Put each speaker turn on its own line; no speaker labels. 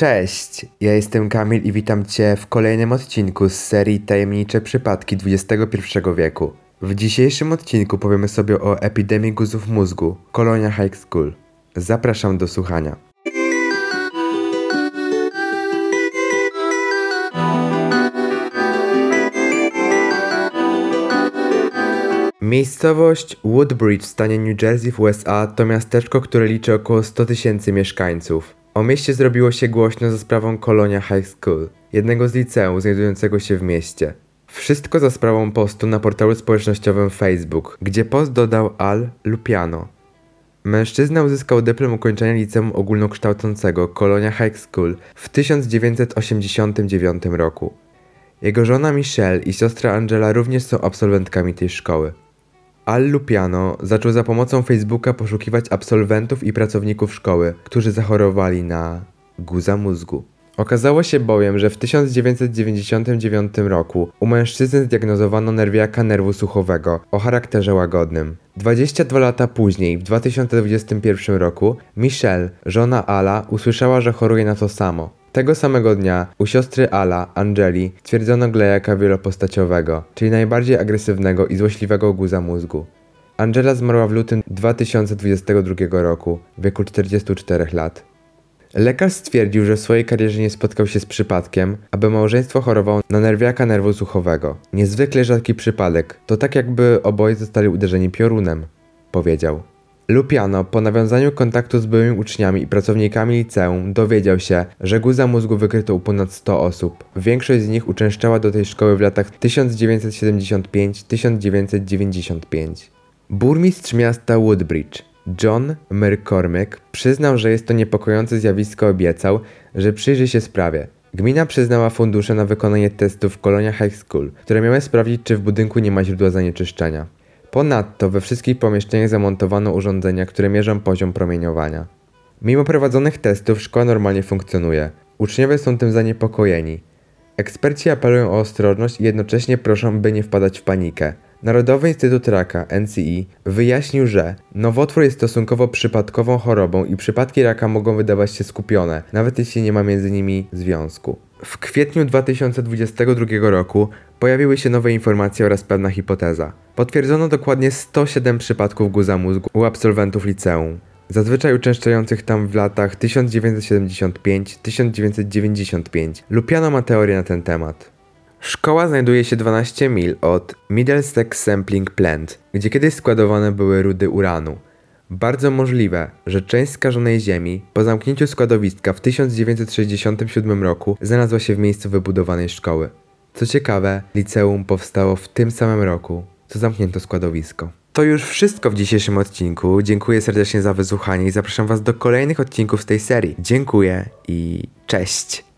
Cześć, ja jestem Kamil i witam Cię w kolejnym odcinku z serii Tajemnicze Przypadki XXI wieku. W dzisiejszym odcinku powiemy sobie o epidemii guzów mózgu, Kolonia High School. Zapraszam do słuchania. Miejscowość Woodbridge w stanie New Jersey w USA to miasteczko, które liczy około 100 tysięcy mieszkańców. O mieście zrobiło się głośno za sprawą Kolonia High School, jednego z liceów znajdującego się w mieście. Wszystko za sprawą postu na portalu społecznościowym Facebook, gdzie post dodał Al Lupiano. Mężczyzna uzyskał dyplom ukończenia liceum ogólnokształcącego Kolonia High School w 1989 roku. Jego żona Michelle i siostra Angela również są absolwentkami tej szkoły. Al Lupiano zaczął za pomocą Facebooka poszukiwać absolwentów i pracowników szkoły, którzy zachorowali na guza mózgu. Okazało się bowiem, że w 1999 roku u mężczyzny zdiagnozowano nerwiaka nerwu słuchowego o charakterze łagodnym. 22 lata później, w 2021 roku, Michelle, żona Ala, usłyszała, że choruje na to samo. Tego samego dnia u siostry Ala, Angeli, stwierdzono glejaka wielopostaciowego, czyli najbardziej agresywnego i złośliwego guza mózgu. Angela zmarła w lutym 2022 roku, w wieku 44 lat. Lekarz stwierdził, że w swojej karierze nie spotkał się z przypadkiem, aby małżeństwo chorowało na nerwiaka nerwu słuchowego. Niezwykle rzadki przypadek, to tak jakby oboje zostali uderzeni piorunem, powiedział. Lupiano po nawiązaniu kontaktu z byłymi uczniami i pracownikami liceum dowiedział się, że guza mózgu wykryto u ponad 100 osób. Większość z nich uczęszczała do tej szkoły w latach 1975-1995. Burmistrz miasta Woodbridge, John McCormick, przyznał, że jest to niepokojące zjawisko obiecał, że przyjrzy się sprawie. Gmina przyznała fundusze na wykonanie testów w Kolonia High School, które miały sprawdzić, czy w budynku nie ma źródła zanieczyszczenia. Ponadto we wszystkich pomieszczeniach zamontowano urządzenia, które mierzą poziom promieniowania. Mimo prowadzonych testów szkoła normalnie funkcjonuje. Uczniowie są tym zaniepokojeni. Eksperci apelują o ostrożność i jednocześnie proszą, by nie wpadać w panikę. Narodowy Instytut Raka, NCI, wyjaśnił, że nowotwór jest stosunkowo przypadkową chorobą i przypadki raka mogą wydawać się skupione, nawet jeśli nie ma między nimi związku. W kwietniu 2022 roku pojawiły się nowe informacje oraz pewna hipoteza. Potwierdzono dokładnie 107 przypadków guza mózgu u absolwentów liceum, zazwyczaj uczęszczających tam w latach 1975-1995. Lupiano ma teorię na ten temat. Szkoła znajduje się 12 mil od Middlesex Sampling Plant, gdzie kiedyś składowane były rudy uranu. Bardzo możliwe, że część skażonej ziemi po zamknięciu składowiska w 1967 roku znalazła się w miejscu wybudowanej szkoły. Co ciekawe, liceum powstało w tym samym roku, co zamknięto składowisko. To już wszystko w dzisiejszym odcinku. Dziękuję serdecznie za wysłuchanie i zapraszam Was do kolejnych odcinków z tej serii. Dziękuję i cześć!